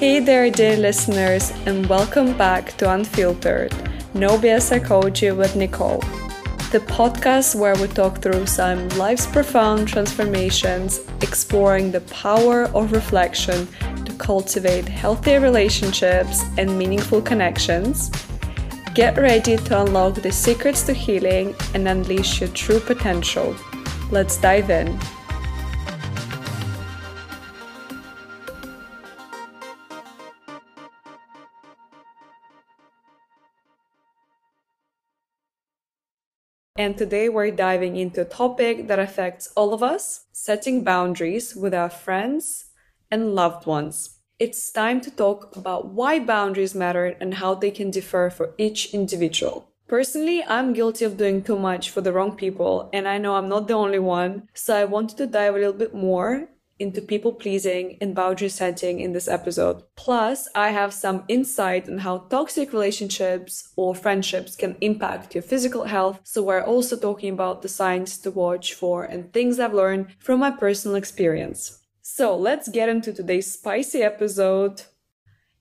Hey there, dear listeners, and welcome back to Unfiltered No BS Psychology with Nicole, the podcast where we talk through some life's profound transformations, exploring the power of reflection to cultivate healthier relationships and meaningful connections. Get ready to unlock the secrets to healing and unleash your true potential. Let's dive in. And today we're diving into a topic that affects all of us setting boundaries with our friends and loved ones. It's time to talk about why boundaries matter and how they can differ for each individual. Personally, I'm guilty of doing too much for the wrong people, and I know I'm not the only one, so I wanted to dive a little bit more into people pleasing and boundary setting in this episode. Plus, I have some insight on how toxic relationships or friendships can impact your physical health. So, we're also talking about the signs to watch for and things I've learned from my personal experience. So, let's get into today's spicy episode.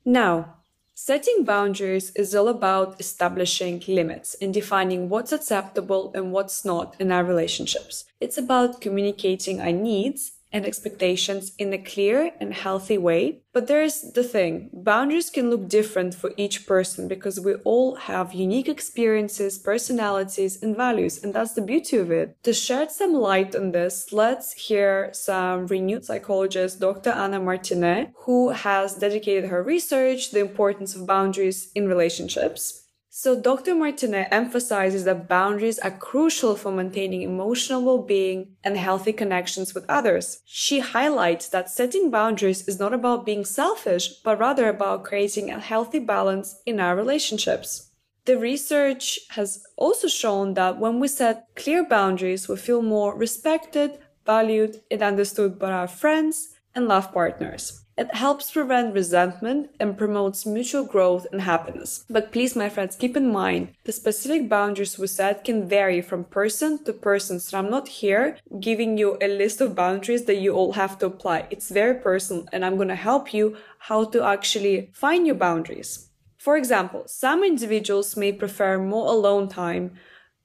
Now, Setting boundaries is all about establishing limits and defining what's acceptable and what's not in our relationships. It's about communicating our needs and expectations in a clear and healthy way. But there's the thing boundaries can look different for each person because we all have unique experiences, personalities, and values, and that's the beauty of it. To shed some light on this, let's hear some renewed psychologist, Dr. Anna Martinet, who has dedicated her research the importance of boundaries in relationships. So Dr. Martinet emphasizes that boundaries are crucial for maintaining emotional well-being and healthy connections with others. She highlights that setting boundaries is not about being selfish, but rather about creating a healthy balance in our relationships. The research has also shown that when we set clear boundaries, we feel more respected, valued, and understood by our friends and love partners. It helps prevent resentment and promotes mutual growth and happiness. But please, my friends, keep in mind the specific boundaries we set can vary from person to person. So I'm not here giving you a list of boundaries that you all have to apply. It's very personal and I'm going to help you how to actually find your boundaries. For example, some individuals may prefer more alone time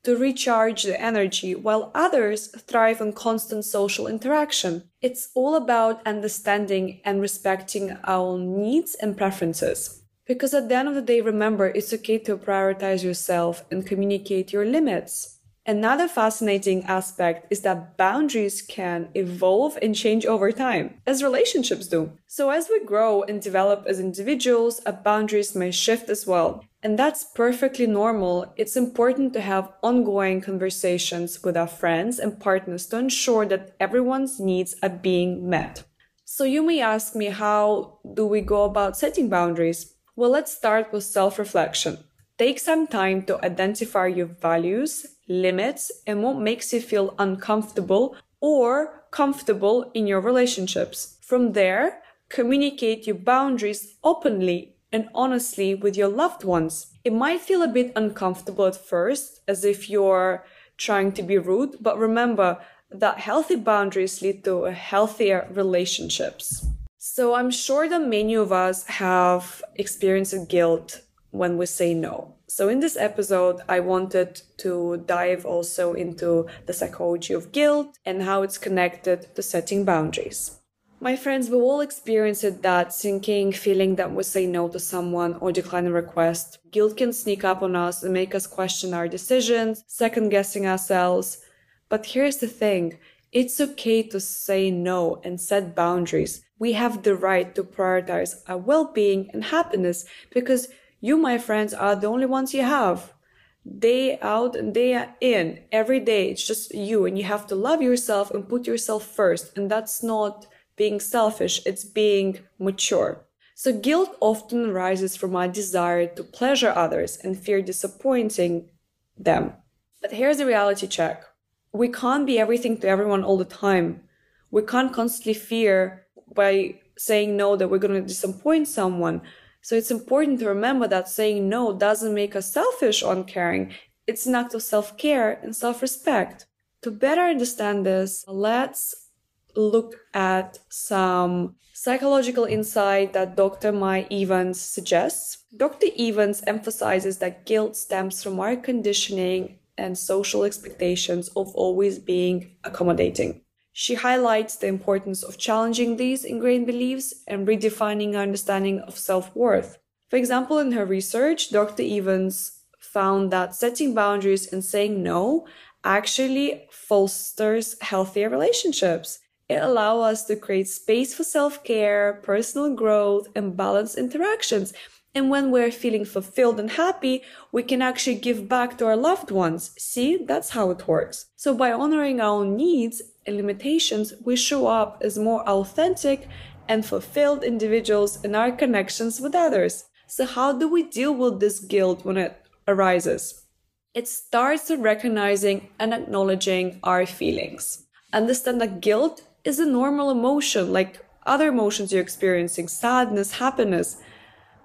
to recharge the energy, while others thrive on constant social interaction. It's all about understanding and respecting our needs and preferences. Because at the end of the day, remember, it's okay to prioritize yourself and communicate your limits. Another fascinating aspect is that boundaries can evolve and change over time, as relationships do. So, as we grow and develop as individuals, our boundaries may shift as well. And that's perfectly normal. It's important to have ongoing conversations with our friends and partners to ensure that everyone's needs are being met. So, you may ask me, how do we go about setting boundaries? Well, let's start with self reflection. Take some time to identify your values, limits, and what makes you feel uncomfortable or comfortable in your relationships. From there, communicate your boundaries openly and honestly with your loved ones. It might feel a bit uncomfortable at first, as if you're trying to be rude, but remember that healthy boundaries lead to healthier relationships. So I'm sure that many of us have experienced guilt when we say no. So, in this episode, I wanted to dive also into the psychology of guilt and how it's connected to setting boundaries. My friends, we all experienced that sinking feeling that we say no to someone or decline a request. Guilt can sneak up on us and make us question our decisions, second guessing ourselves. But here's the thing it's okay to say no and set boundaries. We have the right to prioritize our well being and happiness because you, my friends, are the only ones you have. Day out and day in, every day, it's just you, and you have to love yourself and put yourself first. And that's not being selfish, it's being mature. So guilt often arises from our desire to pleasure others and fear disappointing them. But here's the reality check. We can't be everything to everyone all the time. We can't constantly fear by saying no that we're going to disappoint someone. So it's important to remember that saying no doesn't make us selfish or uncaring. It's an act of self-care and self-respect. To better understand this, let's look at some psychological insight that Dr. Mai Evans suggests. Dr. Evans emphasizes that guilt stems from our conditioning and social expectations of always being accommodating. She highlights the importance of challenging these ingrained beliefs and redefining our understanding of self worth. For example, in her research, Dr. Evans found that setting boundaries and saying no actually fosters healthier relationships. It allows us to create space for self care, personal growth, and balanced interactions. And when we're feeling fulfilled and happy, we can actually give back to our loved ones. See, that's how it works. So by honoring our own needs and limitations, we show up as more authentic and fulfilled individuals in our connections with others. So, how do we deal with this guilt when it arises? It starts with recognizing and acknowledging our feelings. Understand that guilt is a normal emotion, like other emotions you're experiencing sadness, happiness,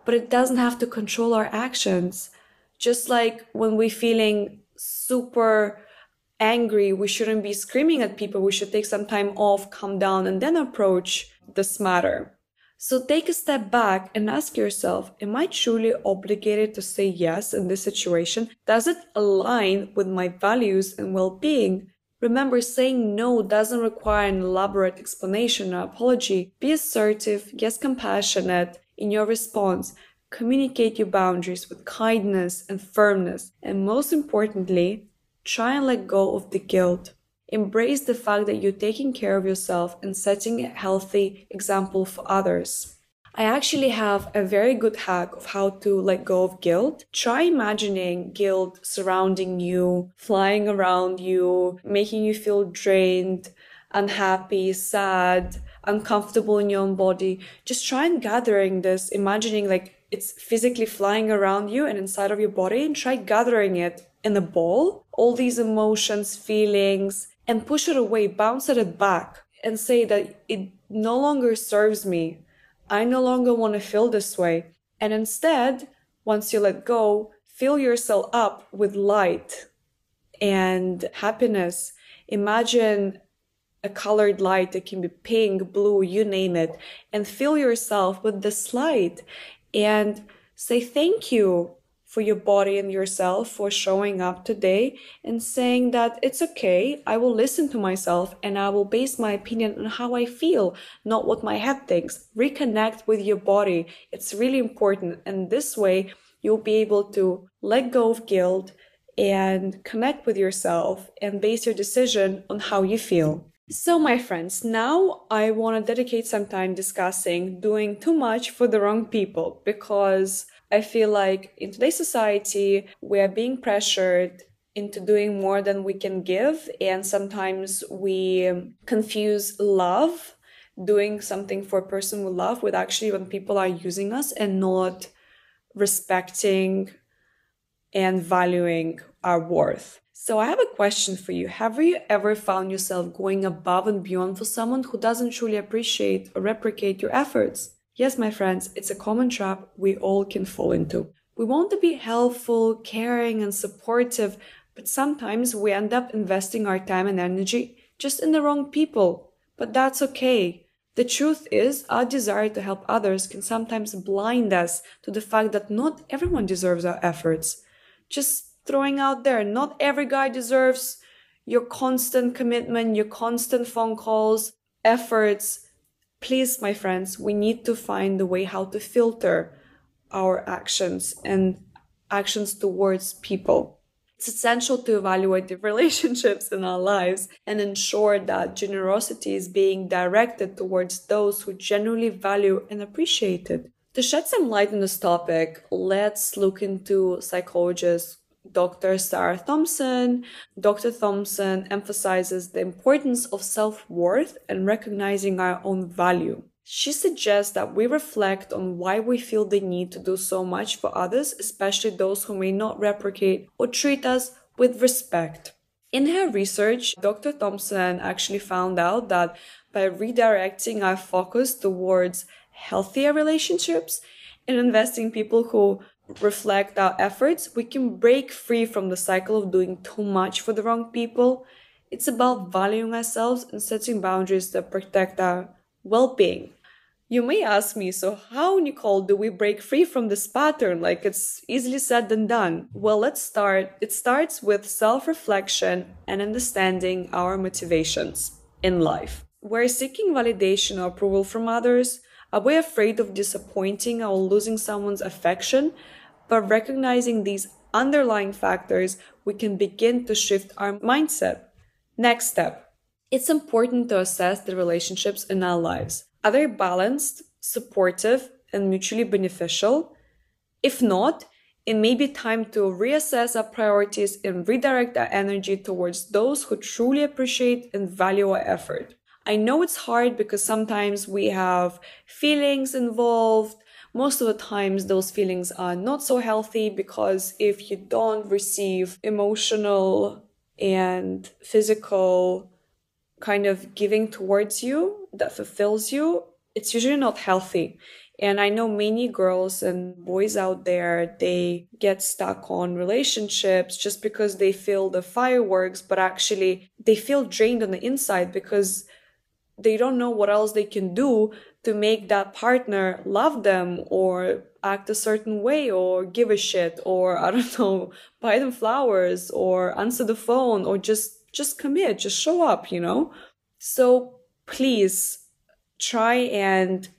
but it doesn't have to control our actions. Just like when we're feeling super angry, we shouldn't be screaming at people. We should take some time off, calm down, and then approach this matter. So take a step back and ask yourself, am I truly obligated to say yes in this situation? Does it align with my values and well-being? Remember, saying no doesn't require an elaborate explanation or apology. Be assertive, yes, compassionate in your response. Communicate your boundaries with kindness and firmness. And most importantly, try and let go of the guilt. Embrace the fact that you're taking care of yourself and setting a healthy example for others. I actually have a very good hack of how to let go of guilt. Try imagining guilt surrounding you, flying around you, making you feel drained, unhappy, sad, uncomfortable in your own body. Just try and gathering this, imagining like it's physically flying around you and inside of your body and try gathering it in a ball. All these emotions, feelings, and push it away, bounce it back, and say that it no longer serves me. I no longer want to feel this way. And instead, once you let go, fill yourself up with light and happiness. Imagine a colored light that can be pink, blue, you name it, and fill yourself with this light and say thank you for your body and yourself for showing up today and saying that it's okay. I will listen to myself and I will base my opinion on how I feel, not what my head thinks. Reconnect with your body. It's really important. And this way you'll be able to let go of guilt and connect with yourself and base your decision on how you feel. So, my friends, now I want to dedicate some time discussing doing too much for the wrong people because I feel like in today's society, we are being pressured into doing more than we can give. And sometimes we confuse love, doing something for a person we love, with actually when people are using us and not respecting and valuing our worth. So I have a question for you. Have you ever found yourself going above and beyond for someone who doesn't truly appreciate or replicate your efforts? Yes, my friends, it's a common trap we all can fall into. We want to be helpful, caring, and supportive, but sometimes we end up investing our time and energy just in the wrong people. But that's okay. The truth is, our desire to help others can sometimes blind us to the fact that not everyone deserves our efforts. Just throwing out there, not every guy deserves your constant commitment, your constant phone calls, efforts, please, my friends, we need to find a way how to filter our actions and actions towards people. It's essential to evaluate the relationships in our lives and ensure that generosity is being directed towards those who genuinely value and appreciate it. To shed some light on this topic, let's look into psychologists Dr. Sarah Thompson. Dr. Thompson emphasizes the importance of self worth and recognizing our own value. She suggests that we reflect on why we feel the need to do so much for others, especially those who may not replicate or treat us with respect. In her research, Dr. Thompson actually found out that by redirecting our focus towards healthier relationships and investing people who reflect our efforts, we can break free from the cycle of doing too much for the wrong people It's about valuing ourselves and setting boundaries that protect our well being. You may ask me, so how, Nicole, do we break free from this pattern? Like it's easily said than done. Well, let's start. It starts with self reflection and understanding our motivations in life. We're seeking validation or approval from others. Are we afraid of disappointing or losing someone's affection? By recognizing these underlying factors, we can begin to shift our mindset. Next step. It's important to assess the relationships in our lives. Are they balanced, supportive, and mutually beneficial? If not, it may be time to reassess our priorities and redirect our energy towards those who truly appreciate and value our effort. I know it's hard because sometimes we have feelings involved. Most of the times, those feelings are not so healthy because if you don't receive emotional and physical kind of giving towards you that fulfills you, it's usually not healthy. And I know many girls and boys out there, they get stuck on relationships just because they feel the fireworks, but actually they feel drained on the inside because they don't know what else they can do to make that partner love them or act a certain way or give a shit or I don't know, buy them flowers or answer the phone or just just commit, just show up, you know? So please try and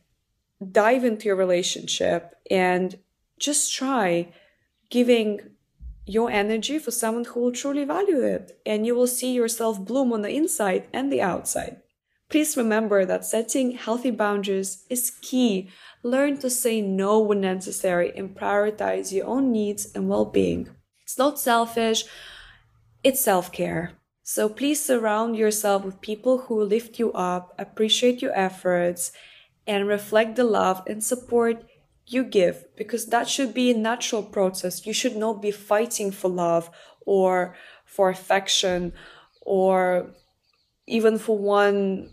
dive into your relationship and just try giving your energy for someone who will truly value it and you will see yourself bloom on the inside and the outside. Please remember that setting healthy boundaries is key. Learn to say no when necessary and prioritize your own needs and well being. It's not selfish, it's self care. So please surround yourself with people who lift you up, appreciate your efforts, and reflect the love and support you give because that should be a natural process. You should not be fighting for love or for affection or even for one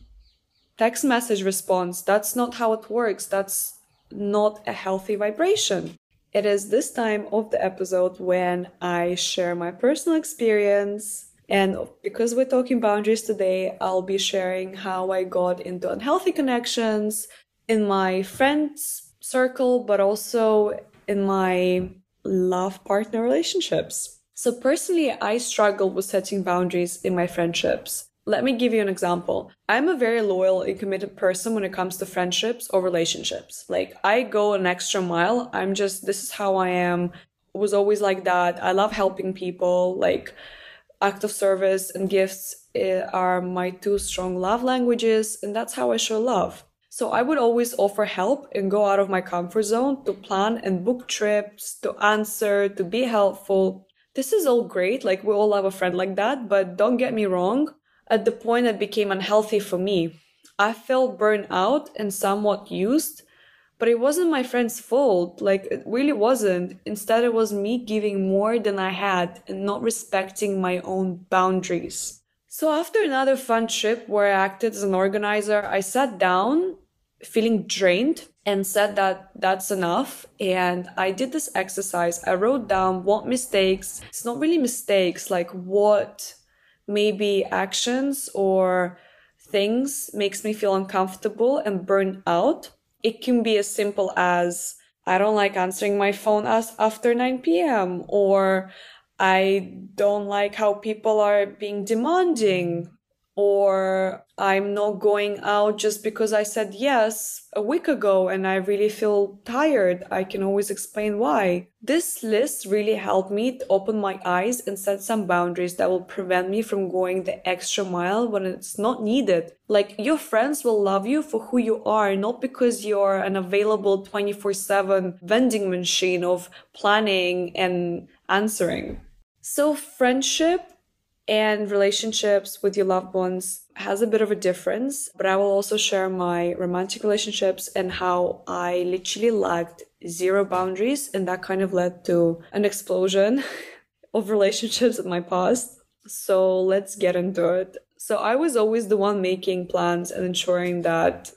text message response. That's not how it works. That's not a healthy vibration. It is this time of the episode when I share my personal experience and because we're talking boundaries today, I'll be sharing how I got into unhealthy connections in my friends circle, but also in my love partner relationships. So personally, I struggle with setting boundaries in my friendships. Let me give you an example. I'm a very loyal and committed person when it comes to friendships or relationships. Like I go an extra mile. I'm just, this is how I am. Was always like that. I love helping people. Like, act of service and gifts eh, are my two strong love languages, and that's how I show love. So I would always offer help and go out of my comfort zone to plan and book trips, to answer, to be helpful. This is all great, like we all have a friend like that, but don't get me wrong. At the point it became unhealthy for me, I felt burned out and somewhat used but it wasn't my friend's fault. Like, it really wasn't. Instead, it was me giving more than I had and not respecting my own boundaries. So, after another fun trip where I acted as an organizer, I sat down feeling drained and said that that's enough. And I did this exercise. I wrote down what mistakes, it's not really mistakes, like what maybe actions or things makes me feel uncomfortable and burn out it can be as simple as I don't like answering my phone as after 9 p.m. or I don't like how people are being demanding or I'm not going out just because I said yes a week ago and I really feel tired. I can always explain why. This list really helped me to open my eyes and set some boundaries that will prevent me from going the extra mile when it's not needed. Like your friends will love you for who you are, not because you're an available 24 7 vending machine of planning and answering. So friendship and relationships with your loved ones has a bit of a difference, but I will also share my romantic relationships and how I literally lacked zero boundaries, and that kind of led to an explosion of relationships in my past. So let's get into it. So I was always the one making plans and ensuring that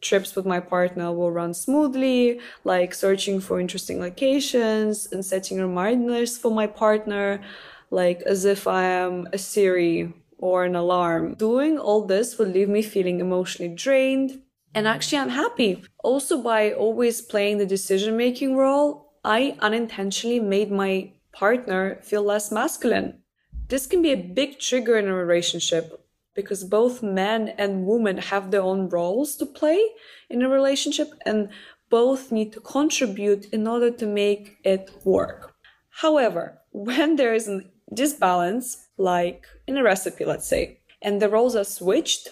trips with my partner will run smoothly, like searching for interesting locations and setting reminders for my partner like as if I am a Siri or an alarm. Doing all this would leave me feeling emotionally drained and actually unhappy. Also, by always playing the decision making role, I unintentionally made my partner feel less masculine. This can be a big trigger in a relationship because both men and women have their own roles to play in a relationship and both need to contribute in order to make it work. However, when there is an disbalance, like in a recipe, let's say, and the roles are switched,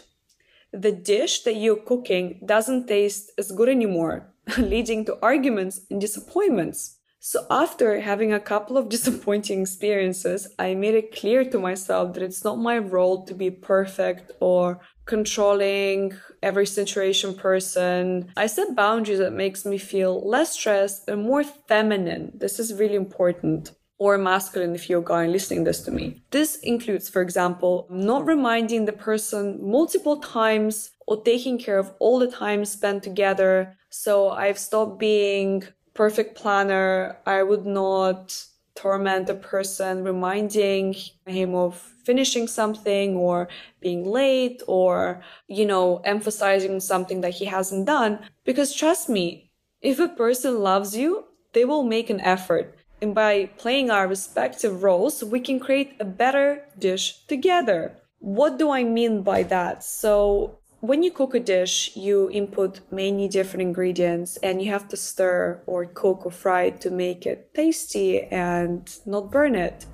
the dish that you're cooking doesn't taste as good anymore, leading to arguments and disappointments. So after having a couple of disappointing experiences, I made it clear to myself that it's not my role to be perfect or controlling every situation person. I set boundaries that makes me feel less stressed and more feminine. This is really important or masculine if you're a guy listening this to me. This includes, for example, not reminding the person multiple times or taking care of all the time spent together. So I've stopped being perfect planner. I would not torment a person reminding him of finishing something or being late or, you know, emphasizing something that he hasn't done. Because trust me, if a person loves you, they will make an effort and by playing our respective roles, we can create a better dish together. What do I mean by that? So, when you cook a dish, you input many different ingredients and you have to stir or cook or fry to make it tasty and not burn it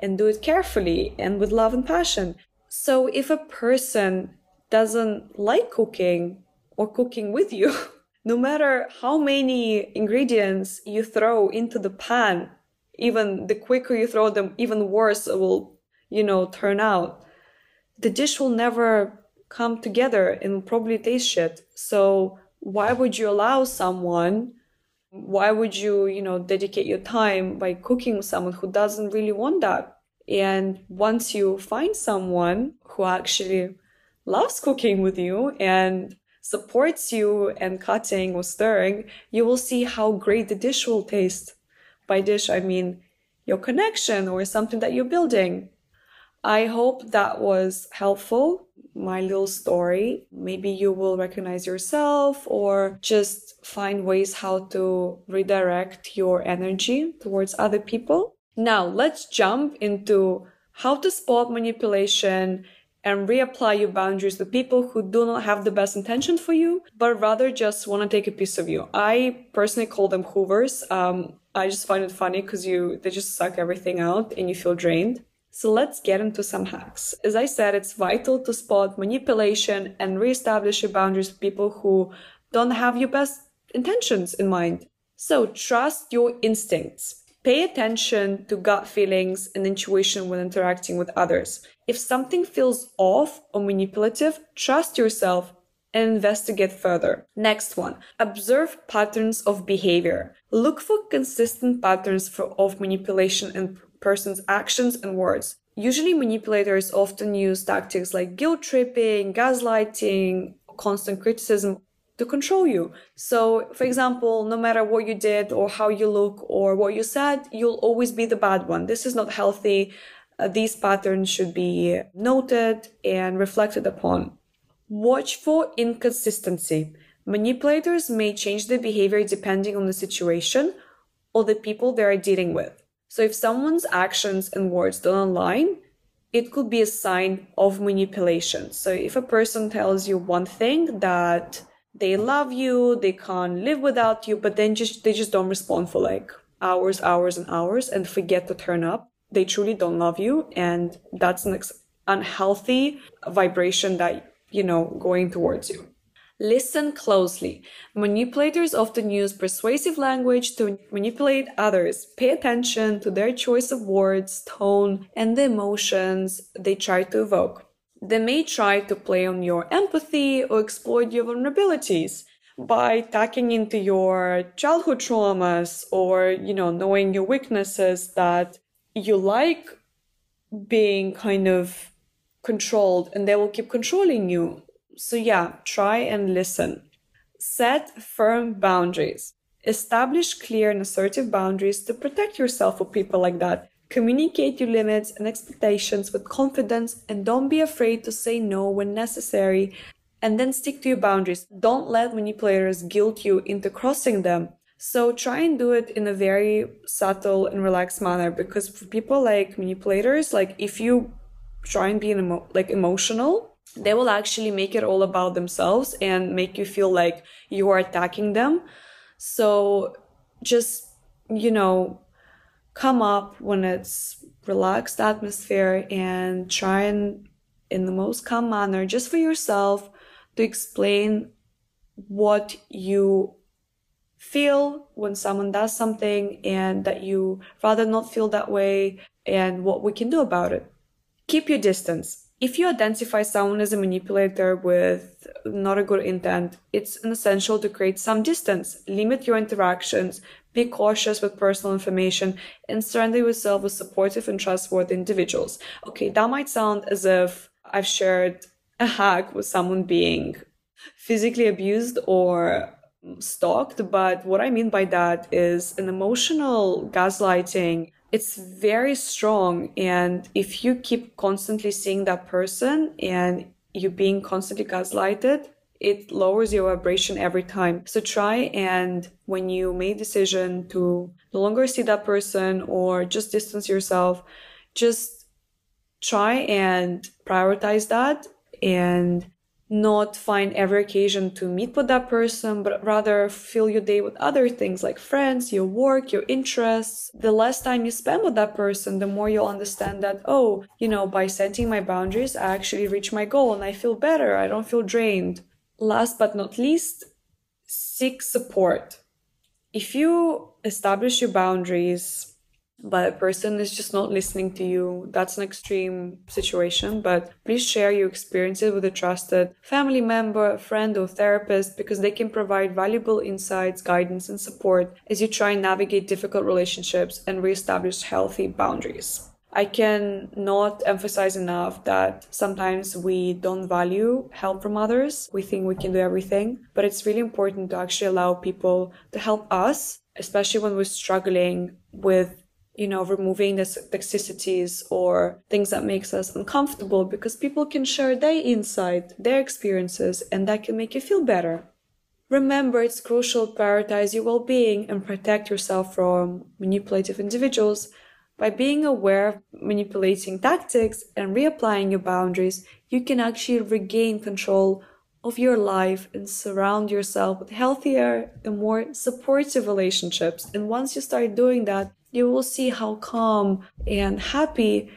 and do it carefully and with love and passion. So, if a person doesn't like cooking or cooking with you, no matter how many ingredients you throw into the pan, even the quicker you throw them, even worse it will, you know, turn out. The dish will never come together and probably taste shit. So why would you allow someone? Why would you, you know, dedicate your time by cooking with someone who doesn't really want that? And once you find someone who actually loves cooking with you and supports you and cutting or stirring, you will see how great the dish will taste. By dish, I mean your connection or something that you're building. I hope that was helpful. My little story. Maybe you will recognize yourself or just find ways how to redirect your energy towards other people. Now let's jump into how to spot manipulation and reapply your boundaries to people who do not have the best intention for you, but rather just want to take a piece of you. I personally call them hoovers. Um, I just find it funny because you they just suck everything out and you feel drained. So let's get into some hacks. As I said, it's vital to spot manipulation and reestablish your boundaries with people who don't have your best intentions in mind. So trust your instincts. Pay attention to gut feelings and intuition when interacting with others. If something feels off or manipulative, trust yourself and investigate further. Next one, observe patterns of behavior. Look for consistent patterns for, of manipulation in person's actions and words. Usually manipulators often use tactics like guilt tripping, gaslighting, constant criticism to control you. So, for example, no matter what you did or how you look or what you said, you'll always be the bad one. This is not healthy. Uh, these patterns should be noted and reflected upon. Watch for inconsistency. Manipulators may change their behavior depending on the situation or the people they are dealing with. So if someone's actions and words don't align, it could be a sign of manipulation. So if a person tells you one thing that they love you, they can't live without you, but then just they just don't respond for like hours, hours and hours and forget to turn up, they truly don't love you. And that's an unhealthy vibration that, you know, going towards you. Listen closely. Manipulators often use persuasive language to manipulate others. Pay attention to their choice of words, tone, and the emotions they try to evoke. They may try to play on your empathy or exploit your vulnerabilities by tacking into your childhood traumas or, you know, knowing your weaknesses that you like being kind of controlled and they will keep controlling you. So, yeah, try and listen. Set firm boundaries. Establish clear and assertive boundaries to protect yourself from people like that. Communicate your limits and expectations with confidence and don't be afraid to say no when necessary and then stick to your boundaries. Don't let manipulators guilt you into crossing them. So try and do it in a very subtle and relaxed manner because for people like manipulators, like if you try and be emo- like emotional, they will actually make it all about themselves and make you feel like you are attacking them. So just, you know, come up when it's relaxed atmosphere and try and in the most calm manner just for yourself to explain what you feel when someone does something and that you rather not feel that way and what we can do about it. Keep your distance. If you identify someone as a manipulator with not a good intent, it's essential to create some distance. Limit your interactions, be cautious with personal information and surround yourself with supportive and trustworthy individuals. Okay, that might sound as if I've shared a hack with someone being physically abused or stalked, but what I mean by that is an emotional gaslighting. It's very strong. And if you keep constantly seeing that person and you being constantly gaslighted, it lowers your vibration every time. So try and when you make decision to no longer see that person or just distance yourself, just try and prioritize that and not find every occasion to meet with that person, but rather fill your day with other things like friends, your work, your interests. The less time you spend with that person, the more you'll understand that, oh, you know, by setting my boundaries, I actually reach my goal and I feel better. I don't feel drained last but not least, seek support. If you establish your boundaries, but a person is just not listening to you, that's an extreme situation. But please share your experiences with a trusted family member, friend, or therapist because they can provide valuable insights, guidance, and support as you try and navigate difficult relationships and reestablish healthy boundaries. I can not emphasize enough that sometimes we don't value help from others. We think we can do everything, but it's really important to actually allow people to help us, especially when we're struggling with you know, removing the toxicities or things that makes us uncomfortable because people can share their insight, their experiences, and that can make you feel better. Remember, it's crucial to prioritize your well-being and protect yourself from manipulative individuals by being aware of manipulating tactics and reapplying your boundaries, you can actually regain control of your life and surround yourself with healthier and more supportive relationships. And once you start doing that, you will see how calm and happy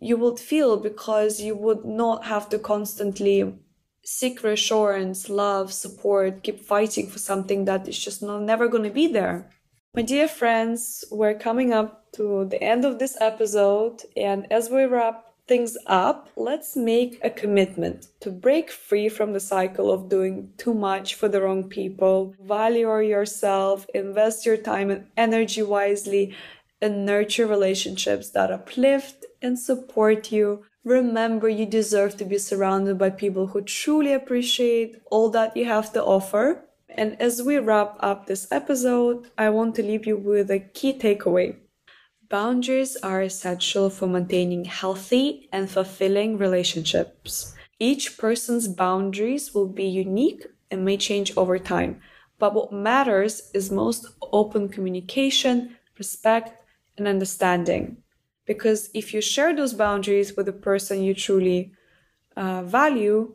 you would feel because you would not have to constantly seek reassurance, love, support, keep fighting for something that is just not, never going to be there. My dear friends, we're coming up to the end of this episode, and as we wrap things up, let's make a commitment to break free from the cycle of doing too much for the wrong people. Value yourself, invest your time and energy wisely, and nurture relationships that uplift and support you. Remember, you deserve to be surrounded by people who truly appreciate all that you have to offer and as we wrap up this episode, I want to leave you with a key takeaway. Boundaries are essential for maintaining healthy and fulfilling relationships. Each person's boundaries will be unique and may change over time. But what matters is most open communication, respect, and understanding. Because if you share those boundaries with the person you truly uh, value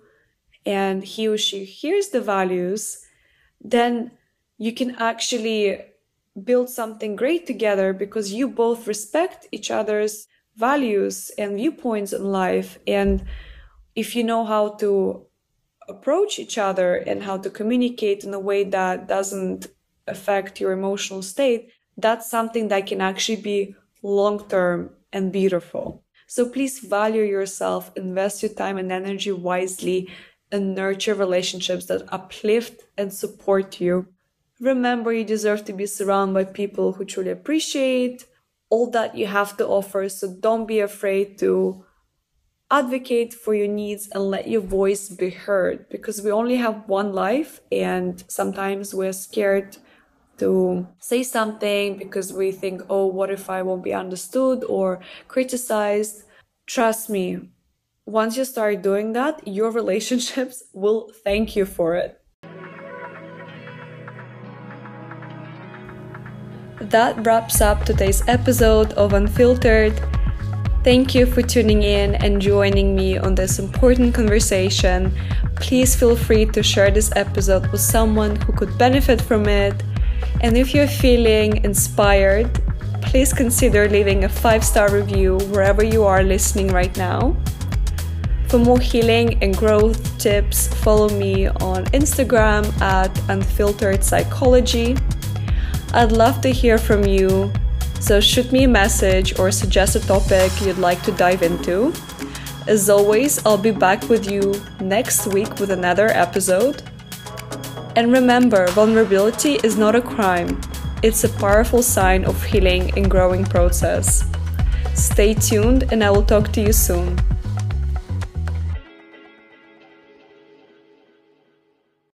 and he or she hears the values, then you can actually build something great together because you both respect each other's values and viewpoints in life. And if you know how to approach each other and how to communicate in a way that doesn't affect your emotional state, that's something that can actually be long term and beautiful. So please value yourself, invest your time and energy wisely, and nurture relationships that uplift and support you. Remember, you deserve to be surrounded by people who truly appreciate all that you have to offer. So don't be afraid to advocate for your needs and let your voice be heard because we only have one life and sometimes we're scared to say something because we think, oh, what if I won't be understood or criticized? Trust me, once you start doing that, your relationships will thank you for it. That wraps up today's episode of Unfiltered. Thank you for tuning in and joining me on this important conversation. Please feel free to share this episode with someone who could benefit from it. And if you're feeling inspired, please consider leaving a five star review wherever you are listening right now. For more healing and growth tips, follow me on Instagram at unfiltered psychology. I'd love to hear from you, so shoot me a message or suggest a topic you'd like to dive into. As always, I'll be back with you next week with another episode. And remember, vulnerability is not a crime, it's a powerful sign of healing and growing process. Stay tuned, and I will talk to you soon.